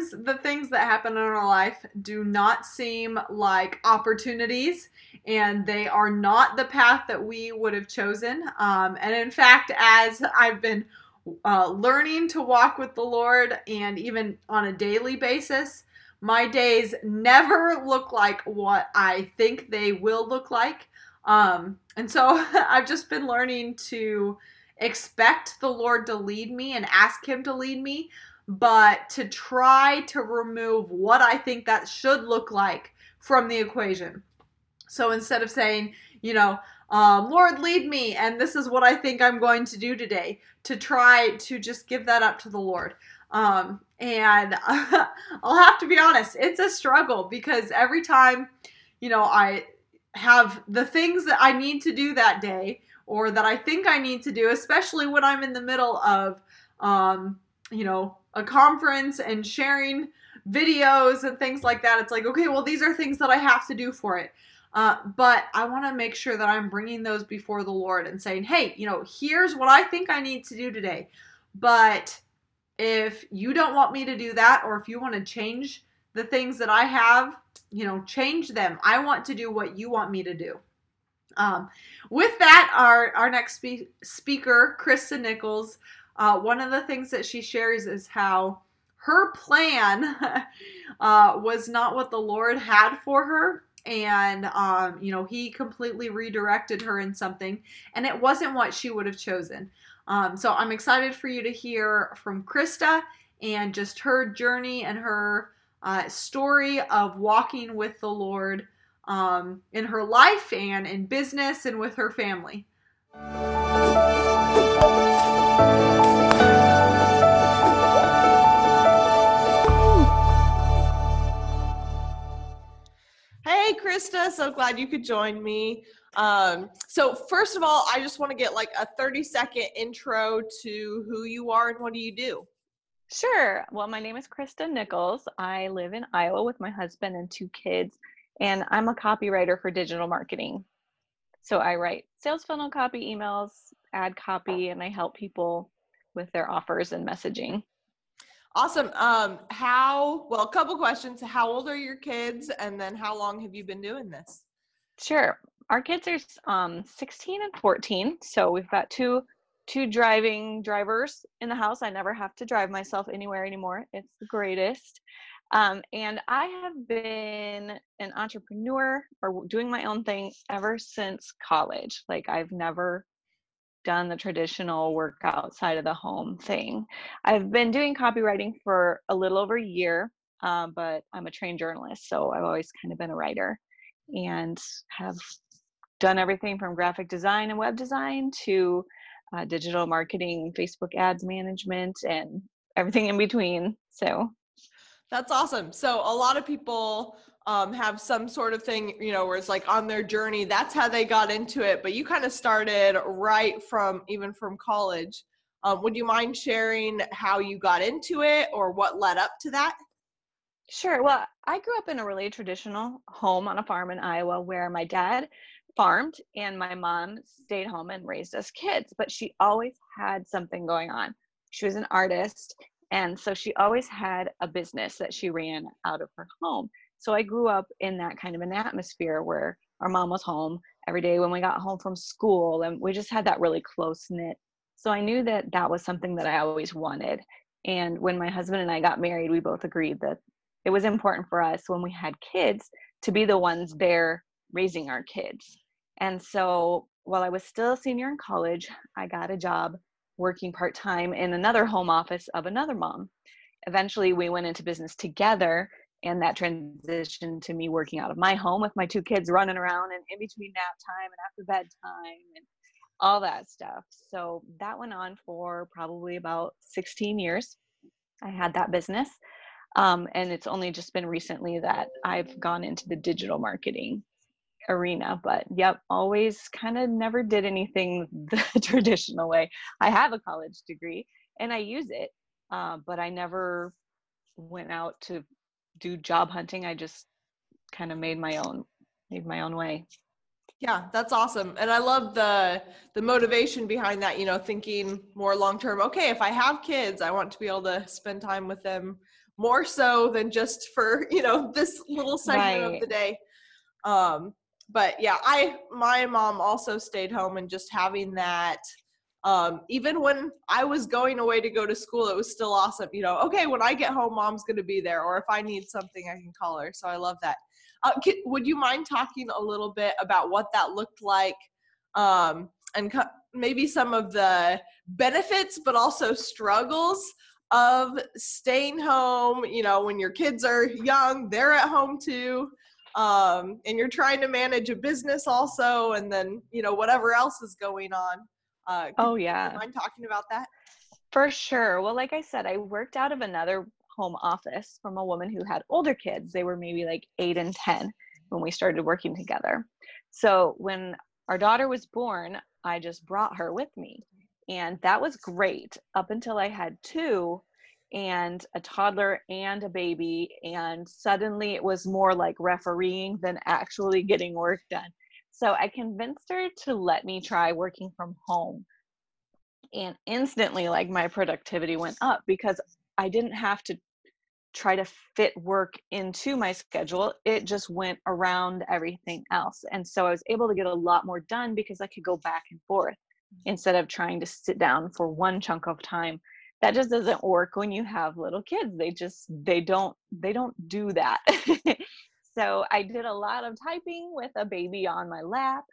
sometimes the things that happen in our life do not seem like opportunities and they are not the path that we would have chosen. Um, and in fact, as I've been uh, learning to walk with the Lord and even on a daily basis, my days never look like what I think they will look like. Um, and so I've just been learning to expect the Lord to lead me and ask Him to lead me, but to try to remove what I think that should look like from the equation. So instead of saying, you know, um, Lord, lead me, and this is what I think I'm going to do today, to try to just give that up to the Lord. Um, and I'll have to be honest, it's a struggle because every time, you know, I have the things that I need to do that day or that I think I need to do, especially when I'm in the middle of, um, you know, a conference and sharing videos and things like that. It's like, okay, well, these are things that I have to do for it. Uh, but I want to make sure that I'm bringing those before the Lord and saying, hey, you know, here's what I think I need to do today. But if you don't want me to do that, or if you want to change the things that I have, you know, change them. I want to do what you want me to do. Um, with that, our, our next spe- speaker, Christa Nichols, uh, one of the things that she shares is how her plan uh, was not what the Lord had for her. And, um, you know, he completely redirected her in something, and it wasn't what she would have chosen. Um, so I'm excited for you to hear from Christa and just her journey and her uh, story of walking with the Lord um, in her life and in business and with her family. Christa, so glad you could join me. Um, so, first of all, I just want to get like a 30 second intro to who you are and what do you do? Sure. Well, my name is Christa Nichols. I live in Iowa with my husband and two kids, and I'm a copywriter for digital marketing. So I write sales funnel copy, emails, ad copy, and I help people with their offers and messaging. Awesome. Um, how, well, a couple questions. How old are your kids? And then how long have you been doing this? Sure. Our kids are um, 16 and 14. So we've got two two driving drivers in the house. I never have to drive myself anywhere anymore. It's the greatest. Um, and I have been an entrepreneur or doing my own thing ever since college. Like I've never done the traditional work outside of the home thing. I've been doing copywriting for a little over a year, um, but I'm a trained journalist, so I've always kind of been a writer and have done everything from graphic design and web design to uh, digital marketing, Facebook ads management, and everything in between. So that's awesome. So a lot of people um, have some sort of thing, you know, where it's like on their journey, that's how they got into it. But you kind of started right from even from college. Um, would you mind sharing how you got into it or what led up to that? Sure. Well, I grew up in a really traditional home on a farm in Iowa where my dad farmed and my mom stayed home and raised us kids but she always had something going on she was an artist and so she always had a business that she ran out of her home so i grew up in that kind of an atmosphere where our mom was home every day when we got home from school and we just had that really close knit so i knew that that was something that i always wanted and when my husband and i got married we both agreed that it was important for us when we had kids to be the ones there raising our kids. And so while I was still a senior in college, I got a job working part time in another home office of another mom. Eventually, we went into business together, and that transition to me working out of my home with my two kids running around and in between nap time and after bedtime and all that stuff. So that went on for probably about 16 years. I had that business. Um, and it's only just been recently that I've gone into the digital marketing arena but yep always kind of never did anything the traditional way i have a college degree and i use it uh, but i never went out to do job hunting i just kind of made my own made my own way. Yeah that's awesome. And i love the the motivation behind that you know thinking more long term okay if i have kids i want to be able to spend time with them more so than just for you know this little segment Right. of the day. Um but yeah i my mom also stayed home and just having that um even when i was going away to go to school it was still awesome you know okay when i get home mom's going to be there or if i need something i can call her. So i love that. Uh, ki- would you mind talking a little bit about what that looked like um and co- maybe some of the benefits but also struggles of staying home you know when your kids are young they're at home too um, and you're trying to manage a business also and then you know whatever else is going on uh, Oh you yeah. mind talking about that For sure. Well, like I said, I worked out of another home office from a woman who had older kids. They were maybe like eight and 10 when we started working together. So when our daughter was born, I just brought her with me. And that was great up until I had two and a toddler and a baby. And suddenly it was more like refereeing than actually getting work done. So I convinced her to let me try working from home. And instantly like my productivity went up because i didn't have to try to fit work into my schedule. It just went around everything else. And so i was able to get a lot more done because i could go back and forth instead of trying to sit down for one chunk of time. That just doesn't work when you have little kids. They just they don't they don't do that so i did a lot of typing with a baby on my lap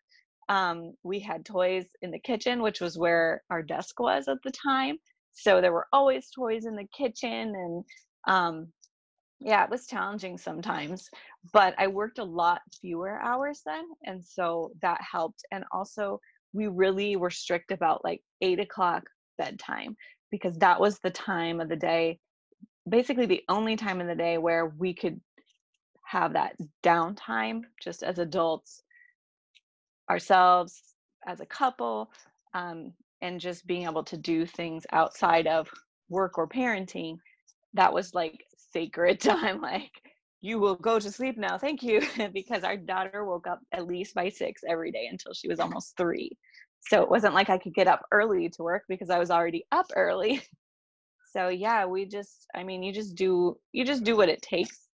um, we had toys in the kitchen, which was where our desk was at the time. So there were always toys in the kitchen, and um, yeah, it was challenging sometimes. But I worked a lot fewer hours then, and so that helped. And also, we really were strict about like eight o'clock bedtime because that was the time of the day, basically the only time in the day where we could have that downtime just as adults ourselves as a couple um, and just being able to do things outside of work or parenting that was like sacred time like you will go to sleep now thank you because our daughter woke up at least by six every day until she was almost three. So it wasn't like i could get up early to work because i was already up early. So yeah we just i mean you just do you just do what it takes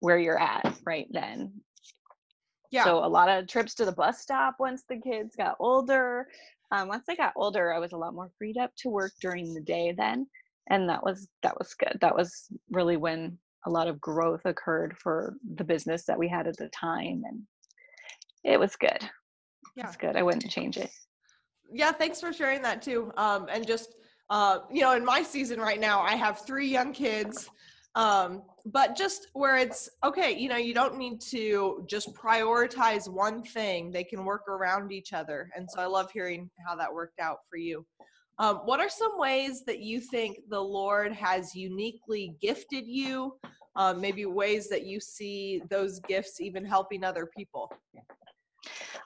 where you're at right then yeah so a lot of trips to the bus stop once the kids got older. Um, once they got older, I was a lot more freed up to work during the day then, and that was that was good. That was really when a lot of growth occurred for the business that we had at the time, and it was good. Yeah. It's good. I wouldn't change it. yeah thanks for sharing that too um and just uh you know in my season right now i have three young kids um but just where it's okay you know you don't need to just prioritize one thing. They can work around each other. And so i love hearing how that worked out for you. Um, what are some ways that you think the lord has uniquely gifted you? Um, maybe ways that you see those gifts even helping other people?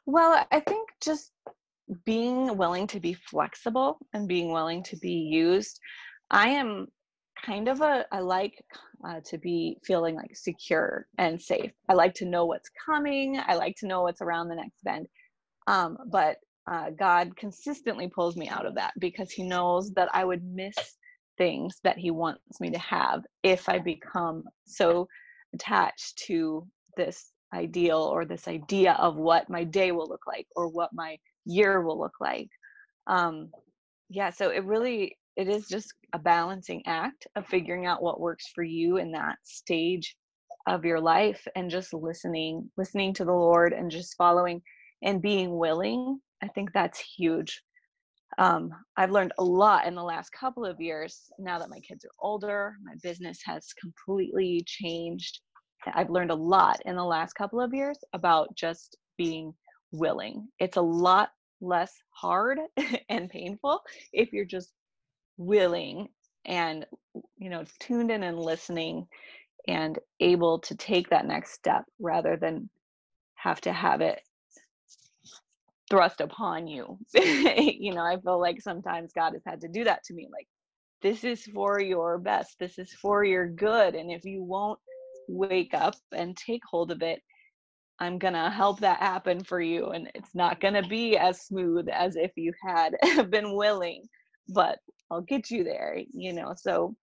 Well, I think just being willing to be flexible and being willing to be used. I am kind of a, I like uh, to be feeling like secure and safe. I like to know what's coming. I like to know what's around the next bend. Um, but uh, God consistently pulls me out of that because He knows that I would miss things that He wants me to have if I become so attached to this ideal or this idea of what my day will look like or what my year will look like um yeah so it really it is just a balancing act of figuring out what works for you in that stage of your life and just listening listening to the lord and just following and being willing. I think that's huge. Um, i've learned a lot in the last couple of years now that my kids are older my business has completely changed. I've learned a lot in the last couple of years about just being willing. It's a lot less hard and painful if you're just willing and you know tuned in and listening and able to take that next step rather than have to have it thrust upon you. you know, I feel like sometimes God has had to do that to me like this is for your best. This is for your good and if you won't wake up and take hold of it i'm to help that happen for you and it's not to be as smooth as if you had been willing but i'll get you there you know so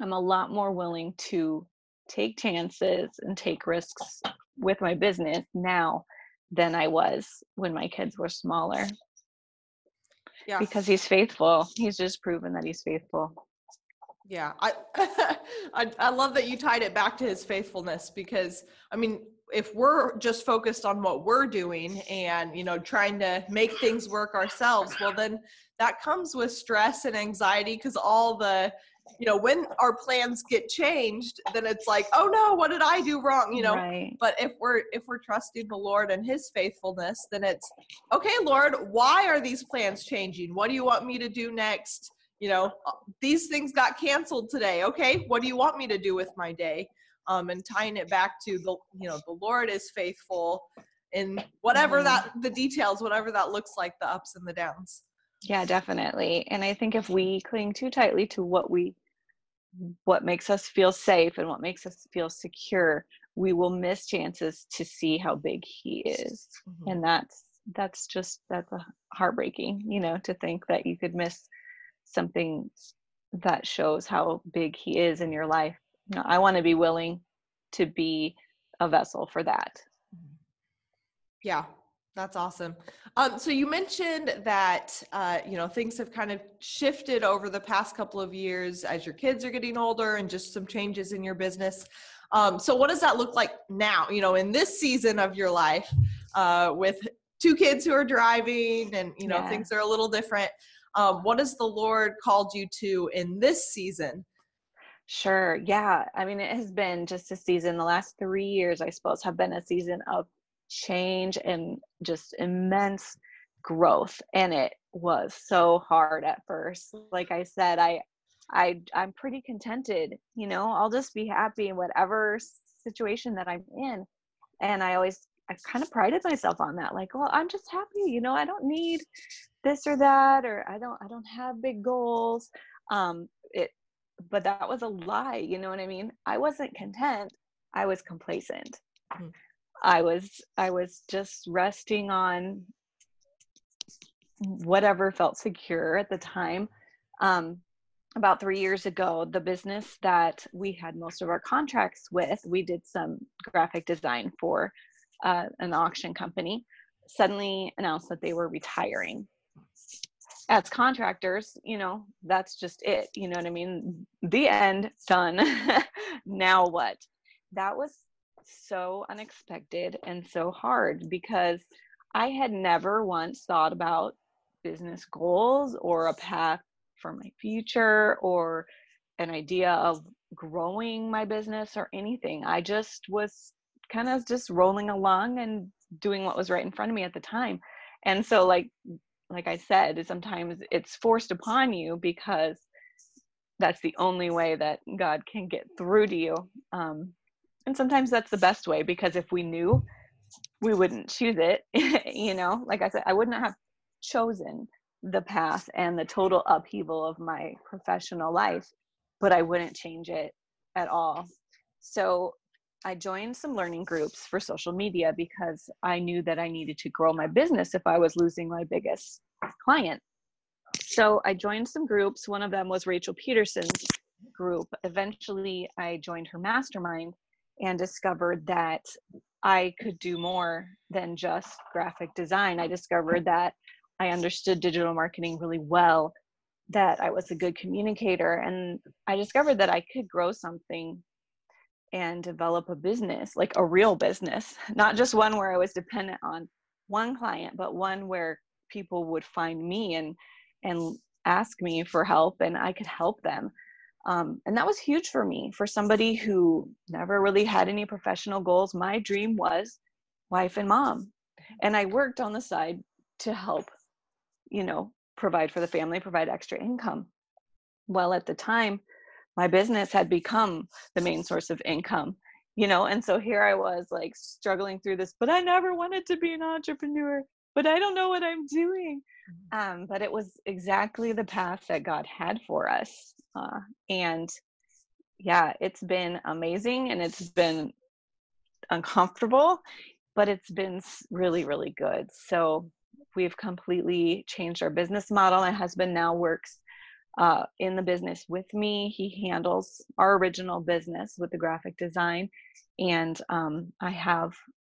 I'm a lot more willing to take chances and take risks with my business now than I was when my kids were smaller. Yeah. Because he's faithful. He's just proven that he's faithful. Yeah. I, I I love that you tied it back to his faithfulness because I mean if we're just focused on what we're doing and you know trying to make things work ourselves well then that comes with stress and anxiety because all the you know when our plans get changed then it's like oh no what did i do wrong? You know? Right. but if we're if we're trusting the lord and his faithfulness then it's okay lord why are these plans changing? What do you want me to do next? You know uh, these things got canceled today okay? What do you want me to do with my day um, and tying it back to the you know the lord is faithful in whatever Mhm. that the details whatever that looks like the ups and the downs Yeah, definitely. And I think if we cling too tightly to what we what makes us feel safe and what makes us feel secure, we will miss chances to see how big he is. And that's that's just that's a heartbreaking, you know, to think that you could miss something that shows how big he is in your life. I want to be willing to be a vessel for that. Yeah, that's awesome. Um, so you mentioned that uh, you know things have kind of shifted over the past couple of years as your kids are getting older and just some changes in your business. Um, so what does that look like now? You know, in this season of your life, uh, with two kids who are driving and you know Yeah. things are a little different. Um, what has the Lord called you to in this season? Sure. Yeah. I mean, it has been just a season. The last three years, I suppose, have been a season of change and just immense growth. And it was so hard at first. Like I said, I, I, I'm pretty contented. You know, I'll just be happy in whatever situation that I'm in. And I always, I kind of prided myself on that. Like, well, I'm just happy. You know, I don't need this or that, or I don't, I don't have big goals. Um, but that was a lie you know what i mean? I wasn't content i was complacent. Mm. i was i was just resting on whatever felt secure at the time. Um about three years ago the business that we had most of our contracts with we did some graphic design for uh, an auction company suddenly announced that they were retiring as contractors, you know, that's just it. You know what I mean? The end, done. now what? That was so unexpected and so hard because I had never once thought about business goals or a path for my future or an idea of growing my business or anything. I just was kind of just rolling along and doing what was right in front of me at the time. And so like like I said, sometimes it's forced upon you because that's the only way that God can get through to you. Um, and sometimes that's the best way because if we knew, we wouldn't choose it. you know, like I said, I wouldn't have chosen the path and the total upheaval of my professional life, but I wouldn't change it at all. So I joined some learning groups for social media because I knew that I needed to grow my business if I was losing my biggest client. So I joined some groups. One of them was Rachel Pedersen's group. Eventually, I joined her mastermind and discovered that I could do more than just graphic design. I discovered that I understood digital marketing really well, that I was a good communicator, and I discovered that I could grow something and develop a business, like a real business, not just one where I was dependent on one client, but one where people would find me and and ask me for help and I could help them. Um, and that was huge for me for somebody who never really had any professional goals. My dream was wife and mom. And I worked on the side to help, you know, provide for the family, provide extra income. Well, at the time, my business had become the main source of income you know? And so here i was like struggling through this but i never wanted to be an entrepreneur but i don't know what i'm doing. Um, but it was exactly the path that god had for us uh, and yeah it's been amazing and it's been uncomfortable but it's been really really good. So we've completely changed our business model. My husband now works uh, in the business with me. He handles our original business with the graphic design, and um, I have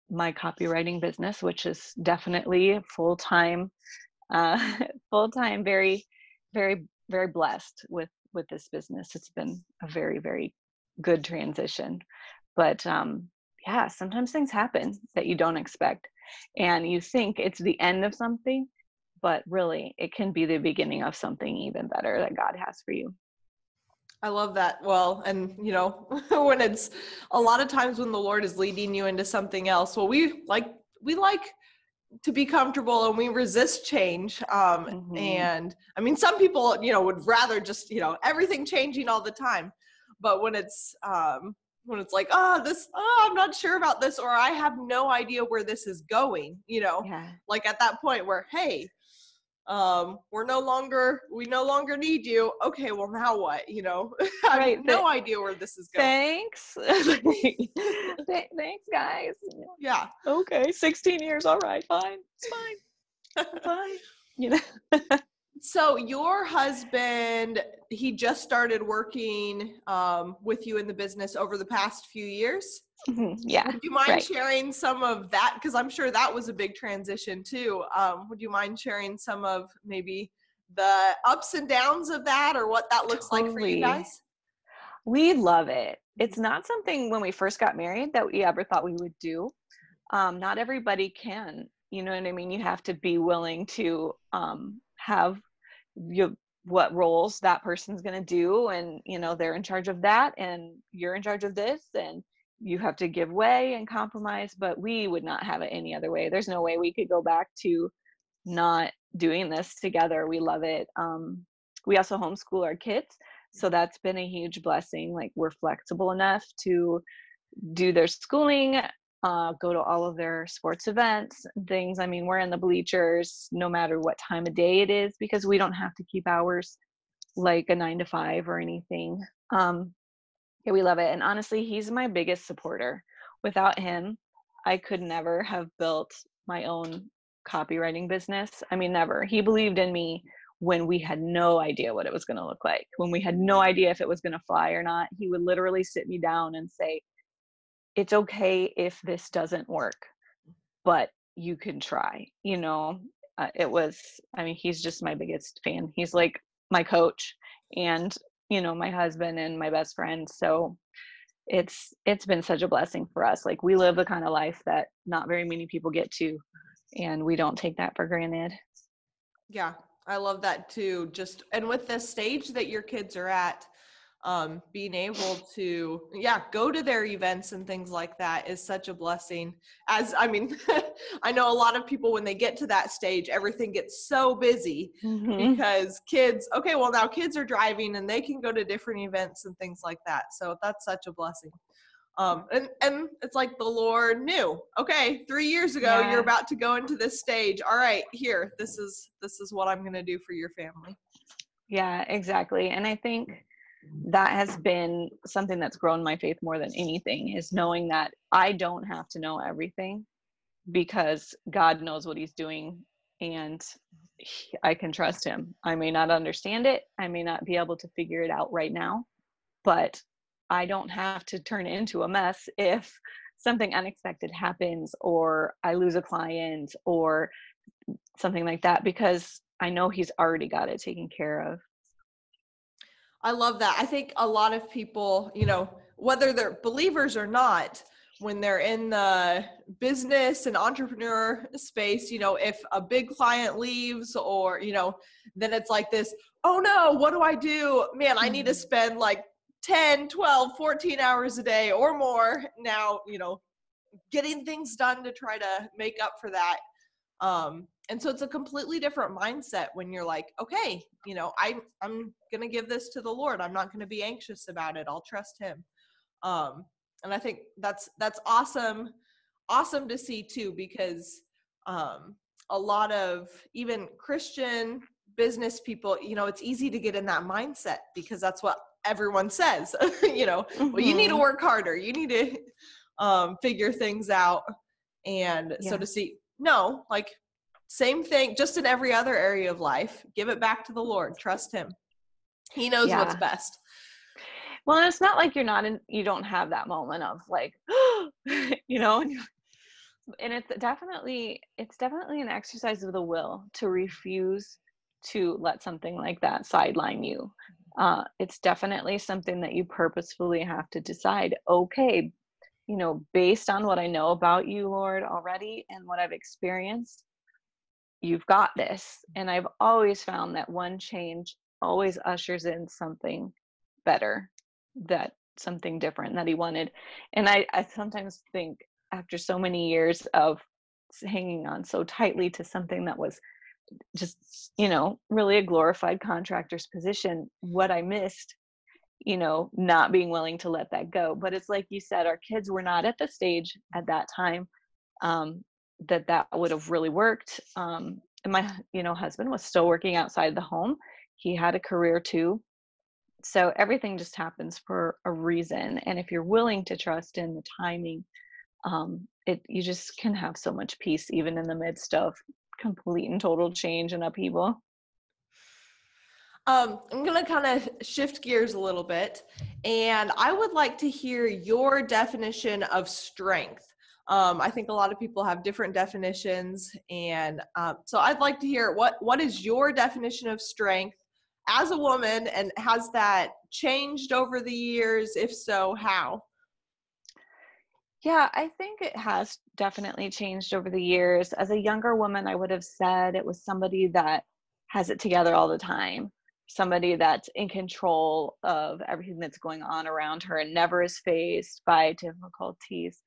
my copywriting business, which is definitely full time, uh, full time. Very, very, very blessed with with this business. It's been a very, very good transition, but um, yeah, sometimes things happen that you don't expect, and you think it's the end of something, but really it can be the beginning of something even better that God has for you. I love that. Well, and you know, when it's a lot of times when the Lord is leading you into something else, well, we like we like to be comfortable and we resist change. Um, mm-hmm. And I mean, some people, you know, would rather just you know everything changing all the time. But when it's um, when it's like, oh, this, oh, I'm not sure about this, or I have no idea where this is going, you know, yeah. like at that point where, hey, um we're no longer we no longer need you. Okay well now what you know? I right, have no idea where this is going. thanks. Thanks guys. Yeah. Okay 16 years. All right fine. It's fine. Fine. You know? So your husband he just started working um, with you in the business over the past few years Mm-hmm. Yeah. Would you mind right. sharing some of that? Because I'm sure that was a big transition too. Um, would you mind sharing some of maybe the ups and downs of that or what that looks totally. like for you guys? We love it. It's not something when we first got married that we ever thought we would do. Um, not everybody can. You know what I mean? You have to be willing to um, have your what roles that person's going to do and you know they're in charge of that and you're in charge of this and you have to give way and compromise but we would not have it any other way. There's no way we could go back to not doing this together. We love it um, we also homeschool our kids so that's been a huge blessing like we're flexible enough to do their schooling uh, go to all of their sports events things i mean we're in the bleachers no matter what time of day it is because we don't have to keep hours like a nine to five or anything um, yeah, we love it. And honestly, he's my biggest supporter. Without him, I could never have built my own copywriting business. I mean, never. He believed in me when we had no idea what it was going to look like, when we had no idea if it was going to fly or not. He would literally sit me down and say, It's okay if this doesn't work, but you can try. You know, uh, it was, I mean, he's just my biggest fan. He's like my coach. And you know my husband and my best friend so it's it's been such a blessing for us like we live the kind of life that not very many people get to and we don't take that for granted. Yeah i love that too just and with the stage that your kids are at um, being able to yeah go to their events and things like that is such a blessing. As i mean i know a lot of people when they get to that stage everything gets so busy mm-hmm. because kids okay well now kids are driving and they can go to different events and things like that. So that's such a blessing. Um, and and it's like the lord knew okay three years ago yeah. you're about to go into this stage. All right here this is this is what i'm going to do for your family. Yeah exactly. And i think that has been something that's grown my faith more than anything is knowing that I don't have to know everything because God knows what he's doing and I can trust him. I may not understand it, I may not be able to figure it out right now, but I don't have to turn into a mess if something unexpected happens or I lose a client or something like that because I know he's already got it taken care of. I love that. I think a lot of people, you know, whether they're believers or not, when they're in the business and entrepreneur space, you know, if a big client leaves or, you know, then it's like this, oh no, what do I do? Man, I need to mm-hmm. spend like 10, 12, 14 hours a day or more now, you know, getting things done to try to make up for that. Um, and so it's a completely different mindset when you're like okay you know i i'm going to give this to the lord i'm not going to be anxious about it i'll trust him um and i think that's that's awesome awesome to see too because um a lot of even christian business people you know it's easy to get in that mindset because that's what everyone says you know mm-hmm. well you need to mm-hmm. work harder you need to um figure things out and yeah. so to see no like same thing, just in every other area of life. Give it back to the Lord. Trust Him. He knows Yeah. what's best. Well, it's not like you're not in, you don't have that moment of like, you know, and, and it's definitely, it's definitely an exercise of the will to refuse to let something like that sideline you. Uh, it's definitely something that you purposefully have to decide, okay, you know, based on what I know about you, Lord, already and what I've experienced, you've got this. And I've always found that one change always ushers in something better that something different that he wanted and i i sometimes think after so many years of hanging on so tightly to something that was just you know really a glorified contractor's position what i missed you know not being willing to let that go but it's like you said our kids were not at the stage at that time um that that would have really worked um and my you know husband was still working outside the home. He had a career too. So everything just happens for a reason and if you're willing to trust in the timing um it you just can have so much peace even in the midst of complete and total change and upheaval Um, I'm gonna kind of shift gears a little bit, and I would like to hear your definition of strength. Um, I think a lot of people have different definitions, and um, so I'd like to hear what what is your definition of strength as a woman, and has that changed over the years? If so, how? Yeah, I think it has definitely changed over the years. As a younger woman, I would have said it was somebody that has it together all the time, somebody that's in control of everything that's going on around her and never is faced by difficulties.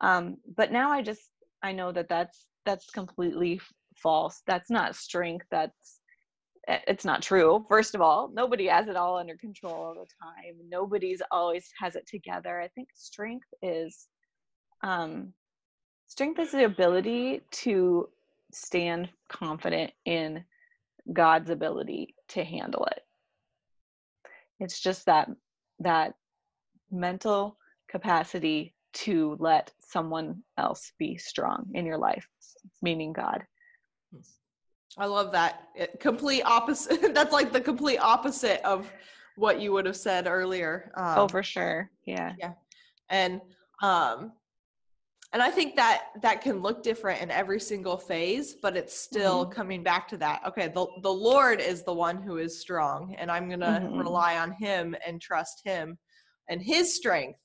Um, but now I just I know that that's that's completely false. That's not strength. That's it's not true. First of all, nobody has it all under control all the time. Nobody's always has it together. I think strength is um, strength is the ability to stand confident in God's ability to handle it. It's just that that mental capacity to let someone else be strong in your life, meaning God. I love that. It, complete opposite. that's like the complete opposite of what you would have said earlier. Um, oh, for sure. Yeah. Yeah. And um and i think that that can look different in every single phase but it's still coming back to that okay the, the lord is the one who is strong and i'm gonna Mhm. rely on him and trust him and his strength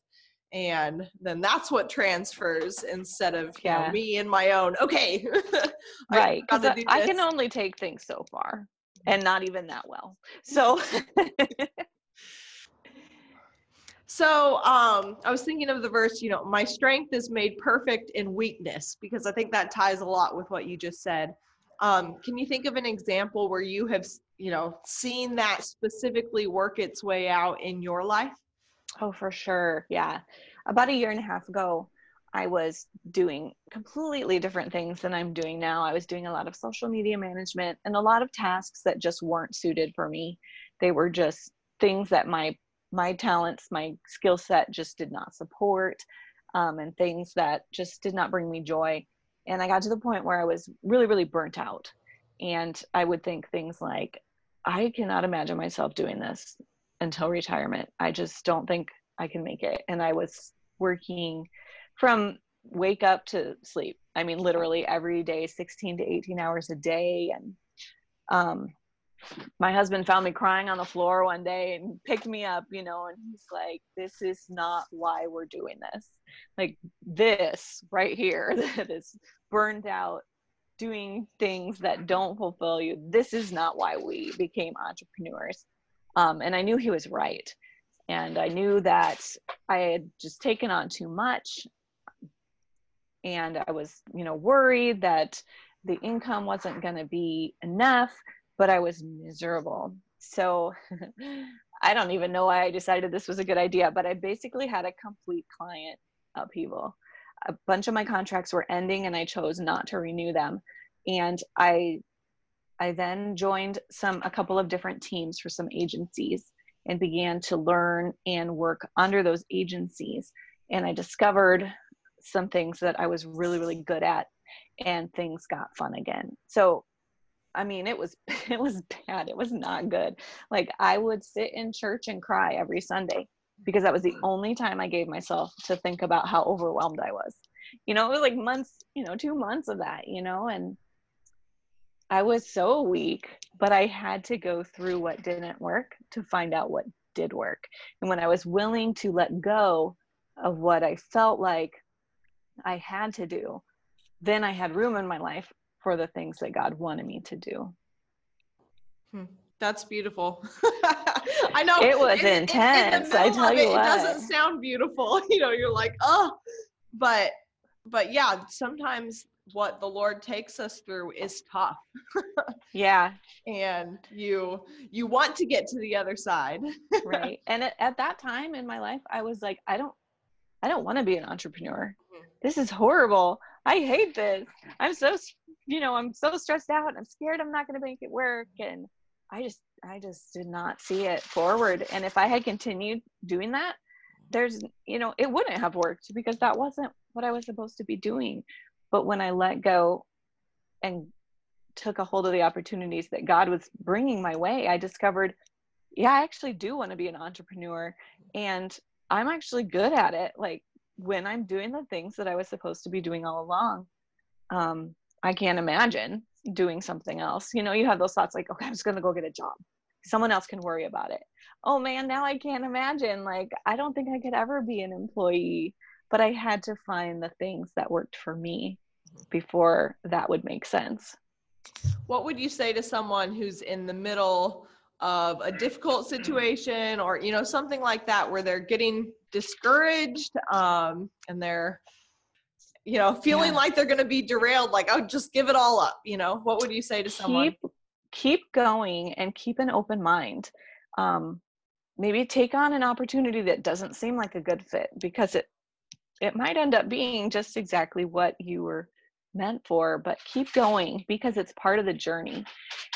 and then that's what transfers instead of you know, me and my own okay I Right. I, I can only take things so far and not even that well. So, So um, I was thinking of the verse, you know, my strength is made perfect in weakness, because I think that ties a lot with what you just said. Um, can you think of an example where you have, you know, seen that specifically work its way out in your life? Oh, for sure. Yeah. About a year and a half ago, I was doing completely different things than I'm doing now. I was doing a lot of social media management and a lot of tasks that just weren't suited for me. They were just things that my my talents, my skill set just did not support, um, and things that just did not bring me joy. And I got to the point where I was really, really burnt out. And I would think things like, I cannot imagine myself doing this until retirement. I just don't think I can make it. And I was working from wake up to sleep. I mean, literally every day, 16 to 18 hours a day. And um, my husband found me crying on the floor one day and picked me up, you know, and he's like, This is not why we're doing this. Like, this right here that is burned out doing things that don't fulfill you. This is not why we became entrepreneurs. Um, and I knew he was right. And I knew that I had just taken on too much. And I was, you know, worried that the income wasn't going to be enough, but I was miserable. So I don't even know why I decided this was a good idea, but I basically had a complete client upheaval. A bunch of my contracts were ending and I chose not to renew them. And I I then joined some a couple of different teams for some agencies and began to learn and work under those agencies. And I discovered some things that I was really, really good at, and things got fun again. So I mean, it was it was bad. It was not good. Like I would sit in church and cry every Sunday because that was the mm-hmm. only time I gave myself to think about how overwhelmed I was. You know, it was like months, you know, 2 months of that, you know, and I was so weak, but I had to go through what didn't work to find out what did work. And when I was willing to let go of what I felt like I had to do, then I had room in my life for the things that God wanted me to do. Hmm. That's beautiful. I know it was in, intense. In, I tell you it, what. it doesn't sound beautiful. You know, you're like, oh, but but yeah, sometimes what the Lord takes us through is tough. yeah. And you you want to get to the other side. right. And at, at, that time in my life, I was like, I don't I don't want to be an entrepreneur. Mm-hmm. This is horrible. I hate this. I'm so you know, I'm so stressed out. I'm scared I'm not going to make it work and I just I just did not see it forward. And if I had continued doing that, there's you know, it wouldn't have worked because that wasn't what I was supposed to be doing. But when I let go and took a hold of the opportunities that God was bringing my way, I discovered, yeah, I actually do want to be an entrepreneur and I'm actually good at it. Like when I'm doing the things that I was supposed to be doing all along, um, I can't imagine doing something else. You know, you have those thoughts like, okay, I'm just going to go get a job. Someone else can worry about it. Oh man, now I can't imagine. Like, I don't think I could ever be an employee, but I had to find the things that worked for me before that would make sense. What would you say to someone who's in the middle of a difficult situation or you know something like that where they're getting discouraged um, and they're you know feeling yeah. like they're going to be derailed like oh just give it all up you know what would you say to someone keep, keep going and keep an open mind um, maybe take on an opportunity that doesn't seem like a good fit because it it might end up being just exactly what you were meant for, but keep going because it's part of the journey.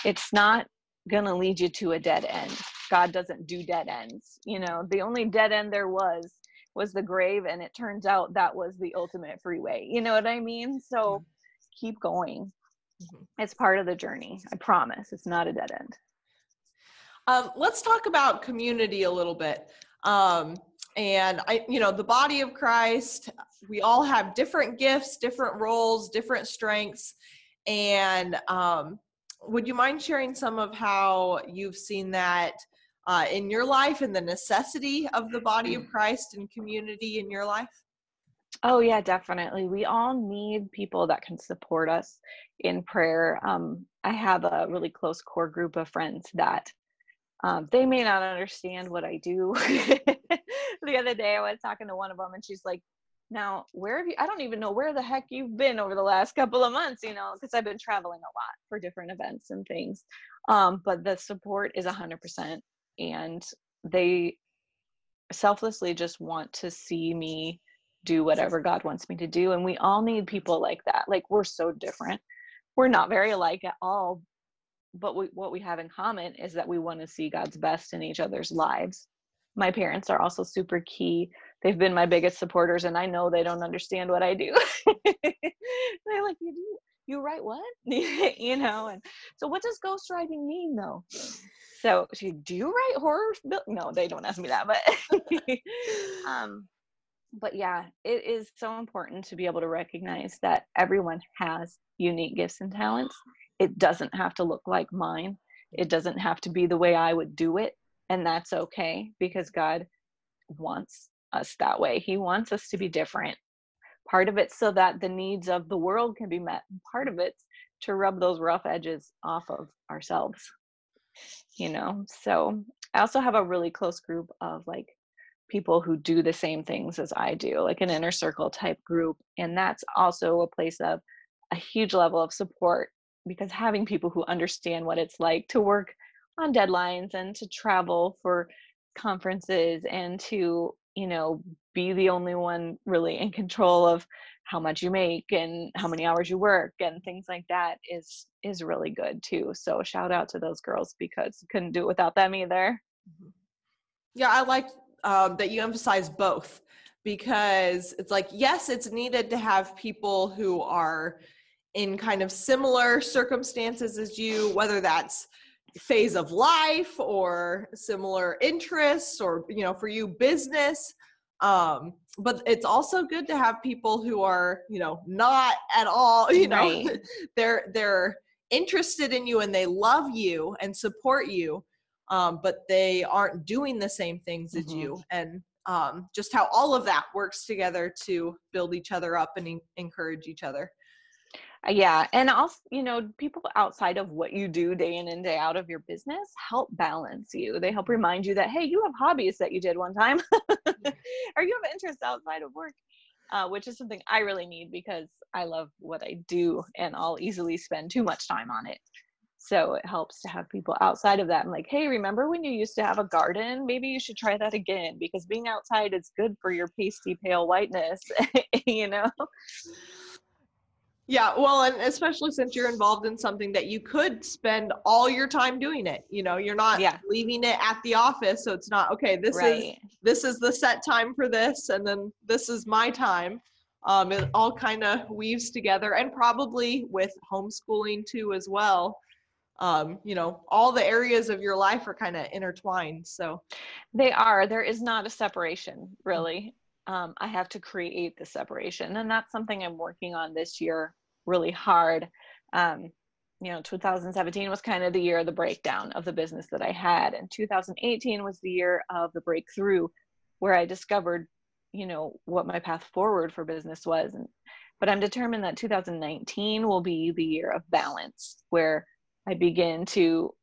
It's not going to lead you to a dead end. God doesn't do dead ends. You know, the only dead end there was was the grave and it turns out that was the ultimate freeway. You know what I mean? So keep going. Mm-hmm. It's part of the journey. I promise. It's not a dead end. Um, let's talk about community a little bit. Um, and I, you know, the body of Christ, we all have different gifts, different roles, different strengths. And um, would you mind sharing some of how you've seen that uh, in your life and the necessity of the body of Christ and community in your life? Oh, yeah, definitely. We all need people that can support us in prayer. Um, I have a really close core group of friends that um, they may not understand what I do. the other day, I was talking to one of them, and she's like, "Now, where have you? I don't even know where the heck you've been over the last couple of months, you know, because I've been traveling a lot for different events and things. Um, but the support is a hundred percent, and they selflessly just want to see me do whatever God wants me to do, and we all need people like that. Like we're so different. We're not very alike at all, but we, what we have in common is that we want to see God's best in each other's lives. My parents are also super key. They've been my biggest supporters, and I know they don't understand what I do. They're like, "You do you write what?" you know. And so, what does ghostwriting mean, though? So, she, do you write horror? No, they don't ask me that, but um, but yeah, it is so important to be able to recognize that everyone has unique gifts and talents. It doesn't have to look like mine. It doesn't have to be the way i would do it and that's okay because god wants us that way. He wants us to be different. Part of it so that the needs of the world can be met part of it's to rub those rough edges off of ourselves you know? So i also have a really close group of like people who do the same things as i do like an inner circle type group and that's also a place of a huge level of support because having people who understand what it's like to work on deadlines and to travel for conferences and to you know be the only one really in control of how much you make and how many hours you work and things like that is is really good too so shout out to those girls because couldn't do it without them either mm-hmm. yeah i like um, that you emphasize both because it's like yes it's needed to have people who are in kind of similar circumstances as you, whether that's phase of life or similar interests or you know for you business um but it's also good to have people who are you know not at all you know right. they're they're interested in you and they love you and support you um but they aren't doing the same things mm-hmm. as you and um just how all of that works together to build each other up and en- encourage each other yeah and also you know people outside of what you do day in and day out of your business help balance you. They help remind you that hey you have hobbies that you did one time. Or you have interests outside of work uh, which is something i really need because i love what i do and i'll easily spend too much time on it. So it helps to have people outside of that and like hey remember when you used to have a garden? Maybe you should try that again because being outside is good for your pasty pale whiteness you know yeah, well, and especially since you're involved in something that you could spend all your time doing it. You know, you're not yeah. leaving it at the office, so it's not okay. This right. is this is the set time for this, and then this is my time. Um, it all kind of weaves together, and probably with homeschooling too as well. Um, you know, all the areas of your life are kind of intertwined. So they are. There is not a separation, really um, I have to create the separation. And that's something I'm working on this year really hard. Um, you know, 2017 was kind of the year of the breakdown of the business that I had. And 2018 was the year of the breakthrough where I discovered, you know, what my path forward for business was. And, but I'm determined that 2019 will be the year of balance where I begin to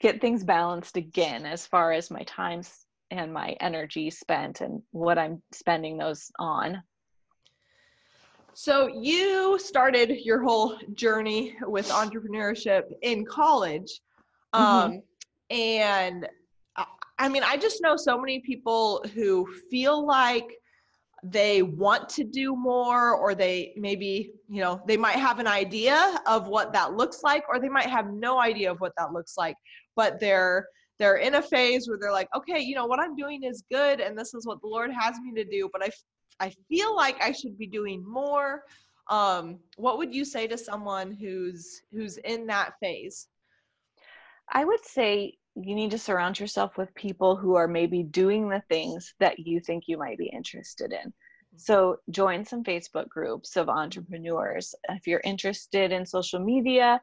get things balanced again as far as my time's and my energy spent and what I'm spending those on. So you started your whole journey with entrepreneurship in college. Mm-hmm. Um, and I mean, I just know so many people who feel like they want to do more or they maybe you know they might have an idea of what that looks like or they might have no idea of what that looks like but they're they're in a phase where they're like, okay, you know, what I'm doing is good and this is what the Lord has me to do, but I, I feel like I should be doing more. Um, what would you say to someone who's who's in that phase? I would say you need to surround yourself with people who are maybe doing the things that you think you might be interested in. So join some Facebook groups of entrepreneurs. If you're interested in social media,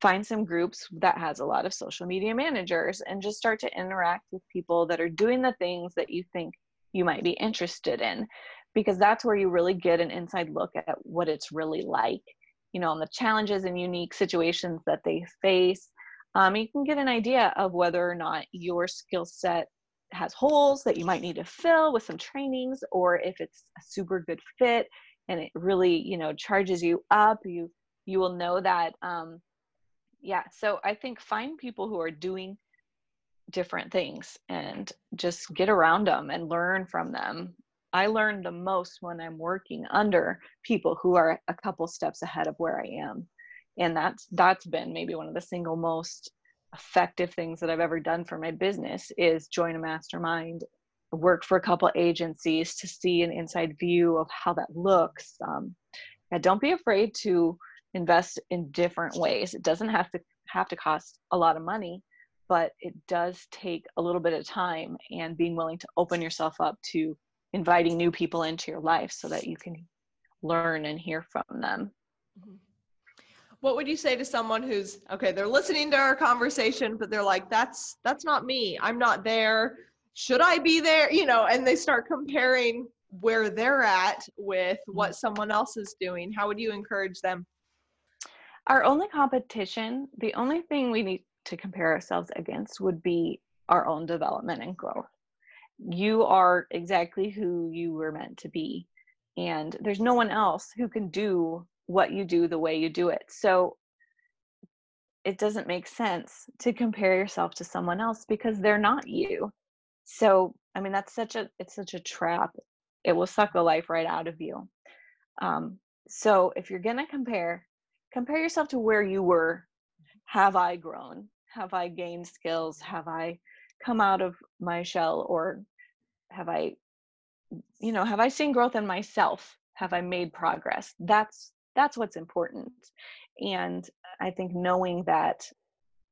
find some groups that has a lot of social media managers and just start to interact with people that are doing the things that you think you might be interested in because that's where you really get an inside look at what it's really like you know on the challenges and unique situations that they face. Um, you can get an idea of whether or not your skill set has holes that you might need to fill with some trainings or if it's a super good fit and it really you know charges you up you you will know that um, yeah so i think find people who are doing different things and just get around them and learn from them i learn the most when i'm working under people who are a couple steps ahead of where i am and that's that's been maybe one of the single most effective things that i've ever done for my business is join a mastermind work for a couple agencies to see an inside view of how that looks um, yeah, don't be afraid to invest in different ways. It doesn't have to have to cost a lot of money, but it does take a little bit of time and being willing to open yourself up to inviting new people into your life so that you can learn and hear from them. Mm-hmm. What would you say to someone who's okay, they're listening to our conversation but they're like that's that's not me. I'm not there. Should I be there? You know, and they start comparing where they're at with what mm-hmm. someone else is doing. How would you encourage them? Our only competition, the only thing we need to compare ourselves against would be our own development and growth. You are exactly who you were meant to be. And there's no one else who can do what you do the way you do it. So it doesn't make sense to compare yourself to someone else because they're not you. So, I mean, that's such a, it's such a trap. It will suck the life right out of you. Um, so if you're to compare, compare yourself to where you were have i grown have i gained skills have i come out of my shell or have i you know have i seen growth in myself? Have i made progress? That's that's what's important. And i think knowing that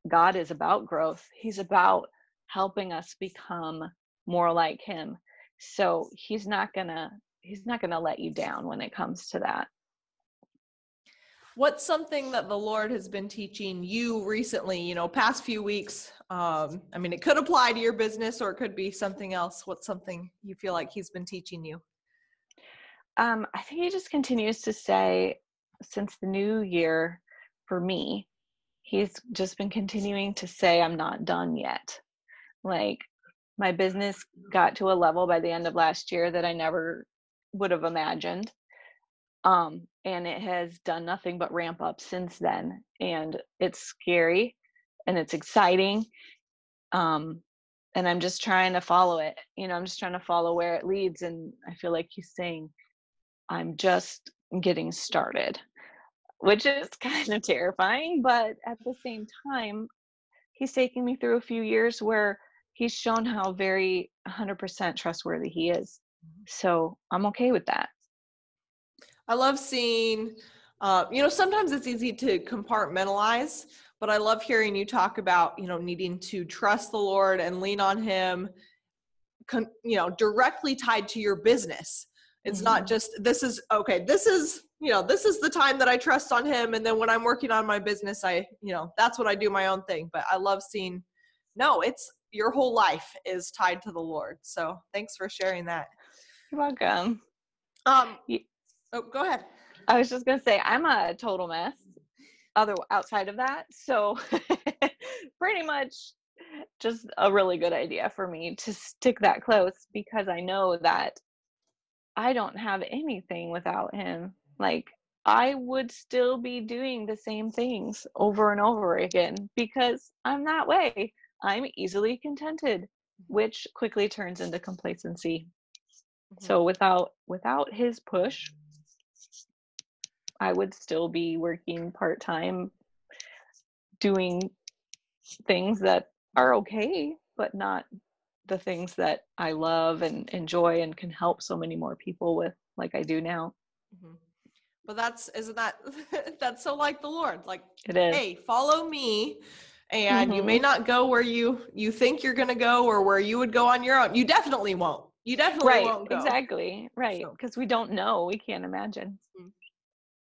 god is about growth he's about helping us become more like him. So he's not gonna he's not gonna let you down when it comes to that. What's something that the lord has been teaching you recently you know past few weeks um, i mean it could apply to your business or it could be something else. What's something you feel like he's been teaching you? Um, i think he just continues to say since the new year for me he's just been continuing to say i'm not done yet. Like my business got to a level by the end of last year that i never would have imagined. Um, and it has done nothing but ramp up since then. And it's scary and it's exciting um, and i'm just trying to follow it you know i'm just trying to follow where it leads and i feel like he's saying i'm just getting started which is kind of terrifying but at the same time he's taking me through a few years where he's shown how very 100% trustworthy he is so i'm okay with that. I love seeing, uh, you know, sometimes it's easy to compartmentalize, but I love hearing you talk about, you know, needing to trust the Lord and lean on Him, con- you know, directly tied to your business. It's mm-hmm. not just this is okay, this is, you know, this is the time that I trust on Him. And then when I'm working on my business, I, you know, that's what I do my own thing. But I love seeing, no, it's your whole life is tied to the Lord. So thanks for sharing that. You're welcome. Um, Oh, go ahead. I was just gonna say I'm a total mess. Other outside of that, so pretty much just a really good idea for me to stick that close because I know that I don't have anything without him. Like I would still be doing the same things over and over again because I'm that way. I'm easily contented, which quickly turns into complacency. Mm-hmm. So without without his push, I would still be working part time, doing things that are okay, but not the things that I love and enjoy and can help so many more people with, like I do now. Mm-hmm. But that's isn't that that's so like the Lord? Like, it is. Hey, follow me, and mm-hmm. you may mm-hmm. not go where you you think you're going to go or where you would go on your own. You definitely won't. You definitely right, won't go. Exactly. Right. Because so. we don't know. We can't imagine. Mm-hmm.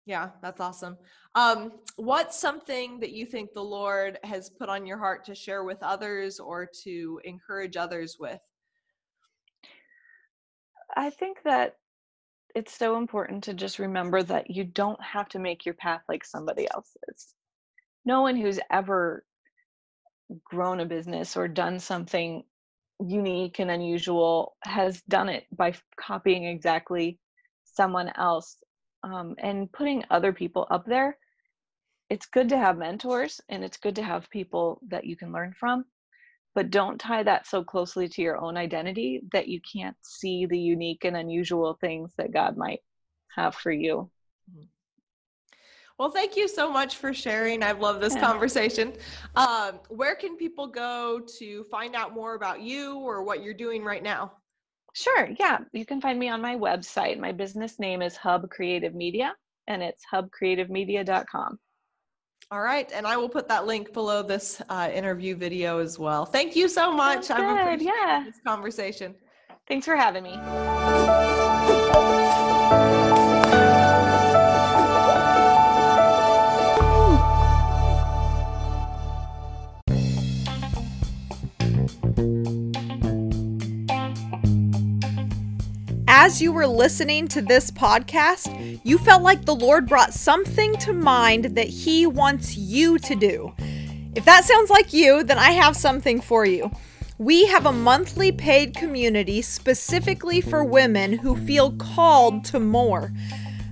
Yeah, that's awesome. Um, what's something that you think the Lord has put on your heart to share with others or to encourage others with? I think that it's so important to just remember that you don't have to make your path like somebody else's. No one who's ever grown a business or done something unique and unusual has done it by copying exactly someone else um, and putting other people up there it's good to have mentors and it's good to have people that you can learn from but don't tie that so closely to your own identity that you can't see the unique and unusual things that god might have for you. Well thank you so much for sharing. I've loved this yeah. conversation. Um, where can people go to find out more about you or what you're doing right now Sure. Yeah. You can find me on my website. My business name is Hub Creative Media and it's hubcreativemedia.com. All right. And I will put that link below this uh, interview video as well. Thank you so much. I've appreciated yeah. this conversation. Thanks for having me. As you were listening to this podcast, you felt like the Lord brought something to mind that He wants you to do. If that sounds like you, then I have something for you. We have a monthly paid community specifically for women who feel called to more.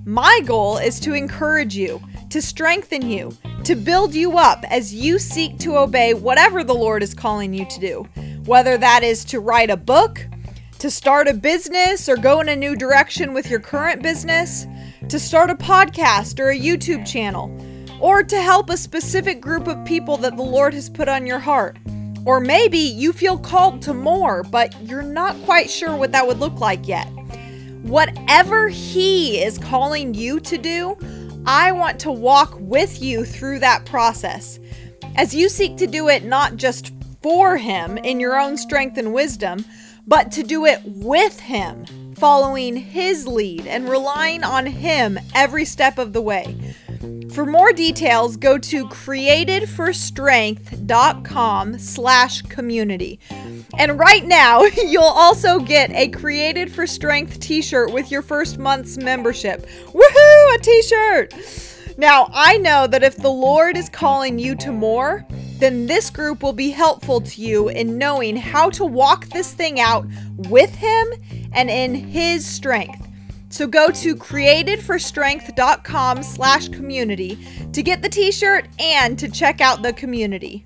My goal is to encourage you, to strengthen you, to build you up as you seek to obey whatever the Lord is calling you to do. Whether that is to write a book, to start a business or go in a new direction with your current business, to start a podcast or a YouTube channel, or to help a specific group of people that the Lord has put on your heart. Or maybe you feel called to more, but you're not quite sure what that would look like yet. Whatever He is calling you to do, I want to walk with you through that process. As you seek to do it not just for Him in your own strength and wisdom, but to do it with Him, following His lead and relying on Him every step of the way. For more details, go to createdforstrength.com slash community. And right now, you'll also get a Created for Strength t-shirt with your first month's membership. Woohoo, a t-shirt! Now, I know that if the Lord is calling you to more, then this group will be helpful to you in knowing how to walk this thing out with Him and in His strength. So go to createdforstrength.com slash community to get the t-shirt and to check out the community.